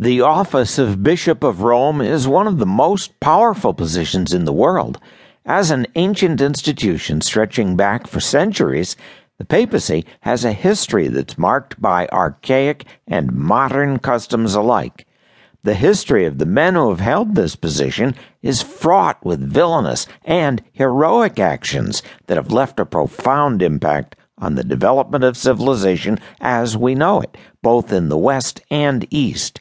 The office of Bishop of Rome is one of the most powerful positions in the world. As an ancient institution stretching back for centuries, the papacy has a history that's marked by archaic and modern customs alike. The history of the men who have held this position is fraught with villainous and heroic actions that have left a profound impact on the development of civilization as we know it, both in the West and East.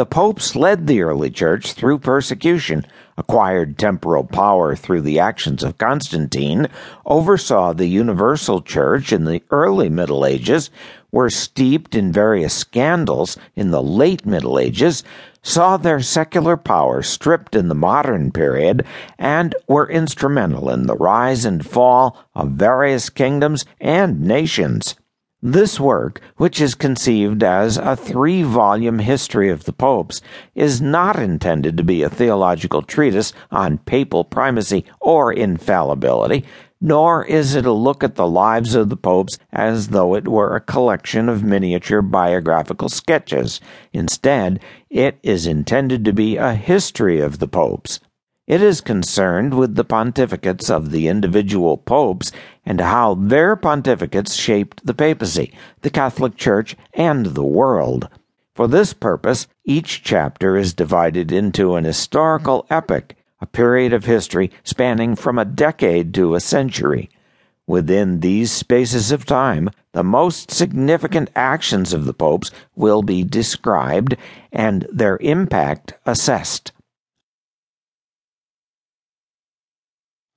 The popes led the early church through persecution, acquired temporal power through the actions of Constantine, oversaw the universal church in the early Middle Ages, were steeped in various scandals in the late Middle Ages, saw their secular power stripped in the modern period, and were instrumental in the rise and fall of various kingdoms and nations. This work, which is conceived as a three volume history of the popes, is not intended to be a theological treatise on papal primacy or infallibility, nor is it a look at the lives of the popes as though it were a collection of miniature biographical sketches. Instead, it is intended to be a history of the popes. It is concerned with the pontificates of the individual popes and how their pontificates shaped the papacy, the Catholic Church, and the world. For this purpose, each chapter is divided into an historical epoch, a period of history spanning from a decade to a century. Within these spaces of time, the most significant actions of the popes will be described and their impact assessed.